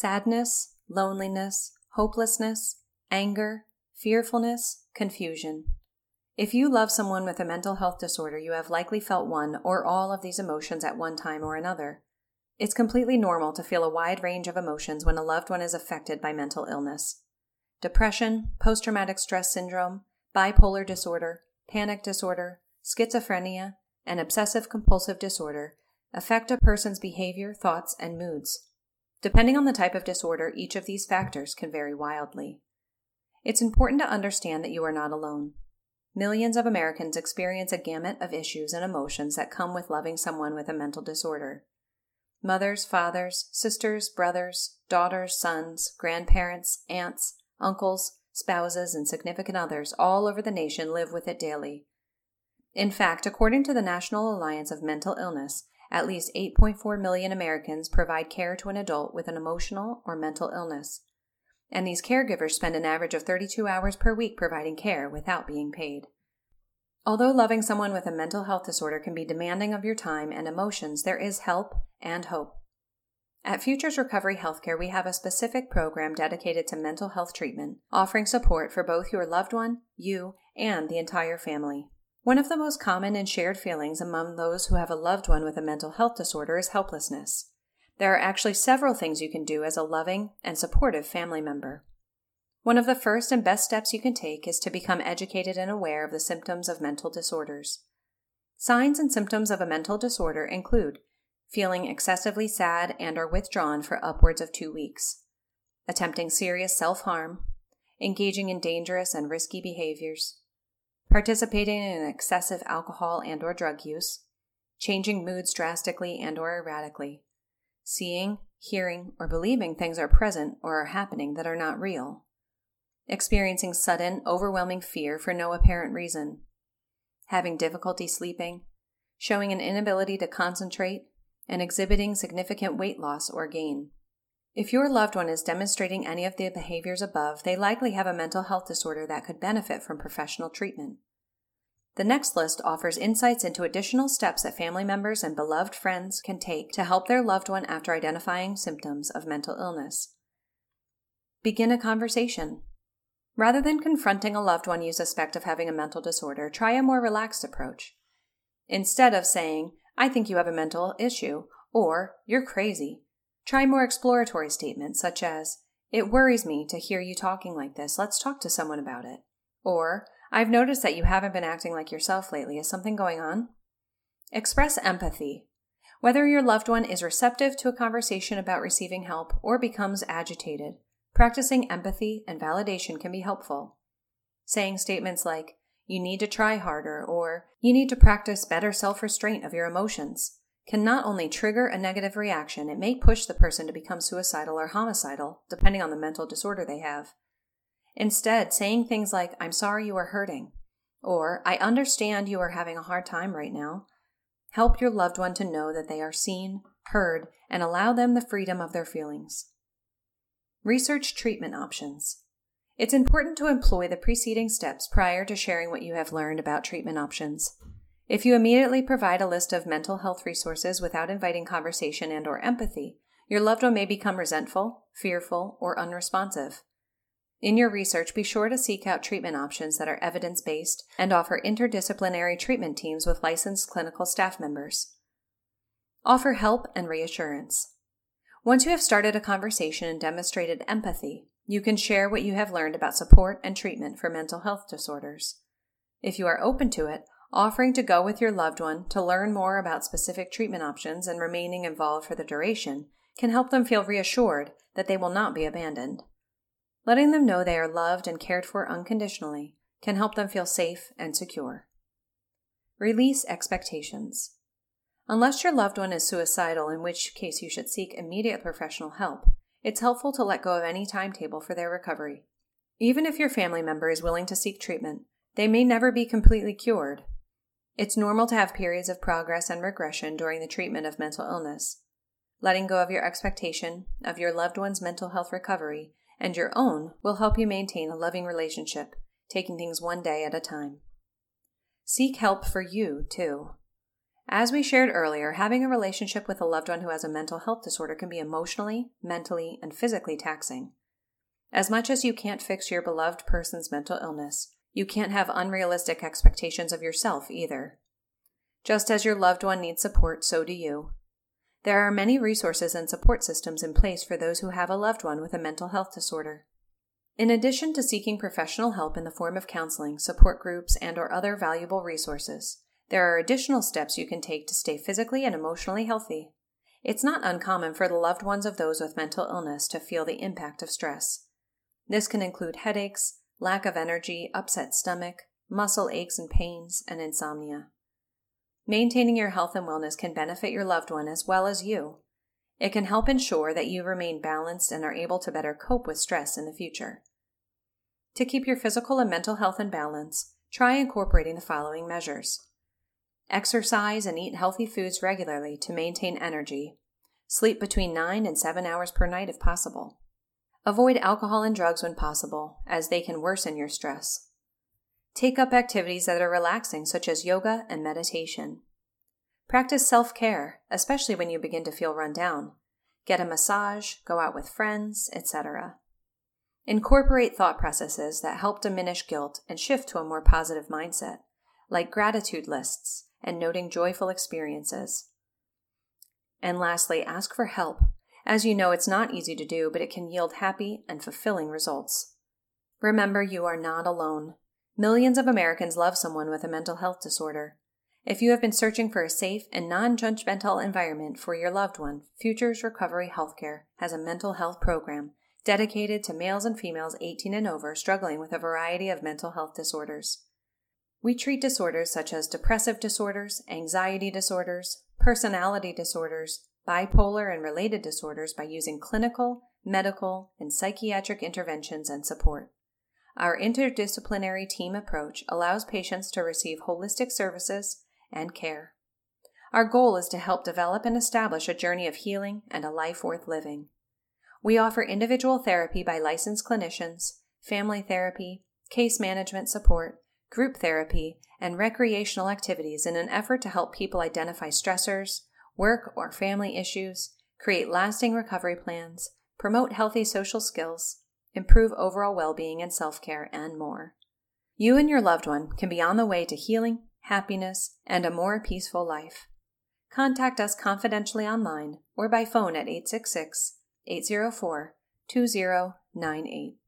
sadness, loneliness, hopelessness, anger, fearfulness, confusion. If you love someone with a mental health disorder, you have likely felt one or all of these emotions at one time or another. It's completely normal to feel a wide range of emotions when a loved one is affected by mental illness. Depression, post traumatic stress syndrome, bipolar disorder, panic disorder, schizophrenia, and obsessive compulsive disorder affect a person's behavior, thoughts, and moods. Depending on the type of disorder, each of these factors can vary wildly. It's important to understand that you are not alone. Millions of Americans experience a gamut of issues and emotions that come with loving someone with a mental disorder. Mothers, fathers, sisters, brothers, daughters, sons, grandparents, aunts, uncles, spouses, and significant others all over the nation live with it daily. In fact, according to the National Alliance of Mental Illness, at least 8.4 million Americans provide care to an adult with an emotional or mental illness. And these caregivers spend an average of 32 hours per week providing care without being paid. Although loving someone with a mental health disorder can be demanding of your time and emotions, there is help and hope. At Futures Recovery Healthcare, we have a specific program dedicated to mental health treatment, offering support for both your loved one, you, and the entire family. One of the most common and shared feelings among those who have a loved one with a mental health disorder is helplessness. There are actually several things you can do as a loving and supportive family member. One of the first and best steps you can take is to become educated and aware of the symptoms of mental disorders. Signs and symptoms of a mental disorder include feeling excessively sad and or withdrawn for upwards of 2 weeks, attempting serious self-harm, engaging in dangerous and risky behaviors, participating in excessive alcohol and or drug use, changing moods drastically and or erratically, seeing, hearing, or believing things are present or are happening that are not real, experiencing sudden, overwhelming fear for no apparent reason, having difficulty sleeping, showing an inability to concentrate, and exhibiting significant weight loss or gain. If your loved one is demonstrating any of the behaviors above, they likely have a mental health disorder that could benefit from professional treatment. The next list offers insights into additional steps that family members and beloved friends can take to help their loved one after identifying symptoms of mental illness. Begin a conversation. Rather than confronting a loved one you suspect of having a mental disorder, try a more relaxed approach. Instead of saying, I think you have a mental issue, or you're crazy, Try more exploratory statements such as, It worries me to hear you talking like this. Let's talk to someone about it. Or, I've noticed that you haven't been acting like yourself lately. Is something going on? Express empathy. Whether your loved one is receptive to a conversation about receiving help or becomes agitated, practicing empathy and validation can be helpful. Saying statements like, you need to try harder, or you need to practice better self restraint of your emotions, can not only trigger a negative reaction, it may push the person to become suicidal or homicidal, depending on the mental disorder they have. Instead, saying things like, I'm sorry you are hurting, or I understand you are having a hard time right now, help your loved one to know that they are seen, heard, and allow them the freedom of their feelings. Research treatment options. It's important to employ the preceding steps prior to sharing what you have learned about treatment options. If you immediately provide a list of mental health resources without inviting conversation and or empathy, your loved one may become resentful, fearful, or unresponsive. In your research, be sure to seek out treatment options that are evidence based and offer interdisciplinary treatment teams with licensed clinical staff members. Offer help and reassurance. Once you have started a conversation and demonstrated empathy, you can share what you have learned about support and treatment for mental health disorders. If you are open to it, offering to go with your loved one to learn more about specific treatment options and remaining involved for the duration can help them feel reassured that they will not be abandoned. Letting them know they are loved and cared for unconditionally can help them feel safe and secure. Release expectations. Unless your loved one is suicidal, in which case you should seek immediate professional help, it's helpful to let go of any timetable for their recovery. Even if your family member is willing to seek treatment, they may never be completely cured, it's normal to have periods of progress and regression during the treatment of mental illness. Letting go of your expectation of your loved one's mental health recovery and your own will help you maintain a loving relationship, taking things one day at a time. Seek help for you, too. As we shared earlier, having a relationship with a loved one who has a mental health disorder can be emotionally, mentally, and physically taxing. As much as you can't fix your beloved person's mental illness, you can't have unrealistic expectations of yourself either. Just as your loved one needs support, so do you. There are many resources and support systems in place for those who have a loved one with a mental health disorder. In addition to seeking professional help in the form of counseling, support groups, and or other valuable resources, there are additional steps you can take to stay physically and emotionally healthy. It's not uncommon for the loved ones of those with mental illness to feel the impact of stress. This can include headaches, lack of energy, upset stomach, muscle aches and pains, and insomnia. Maintaining your health and wellness can benefit your loved one as well as you. It can help ensure that you remain balanced and are able to better cope with stress in the future. To keep your physical and mental health in balance, try incorporating the following measures. Exercise and eat healthy foods regularly to maintain energy. Sleep between 9 and 7 hours per night if possible. Avoid alcohol and drugs when possible, as they can worsen your stress. Take up activities that are relaxing, such as yoga and meditation. Practice self care, especially when you begin to feel run down. Get a massage, go out with friends, etc. Incorporate thought processes that help diminish guilt and shift to a more positive mindset, like gratitude lists and noting joyful experiences. And lastly, ask for help. As you know, it's not easy to do, but it can yield happy and fulfilling results. Remember, you are not alone. Millions of Americans love someone with a mental health disorder. If you have been searching for a safe and non judgmental environment for your loved one, Futures Recovery Healthcare has a mental health program dedicated to males and females 18 and over struggling with a variety of mental health disorders. We treat disorders such as depressive disorders, anxiety disorders, personality disorders, bipolar, and related disorders by using clinical, medical, and psychiatric interventions and support. Our interdisciplinary team approach allows patients to receive holistic services and care. Our goal is to help develop and establish a journey of healing and a life worth living. We offer individual therapy by licensed clinicians, family therapy, case management support, group therapy, and recreational activities in an effort to help people identify stressors, work or family issues, create lasting recovery plans, promote healthy social skills, improve overall well being and self care, and more. You and your loved one can be on the way to healing, happiness, and a more peaceful life. Contact us confidentially online or by phone at 866 804 2098.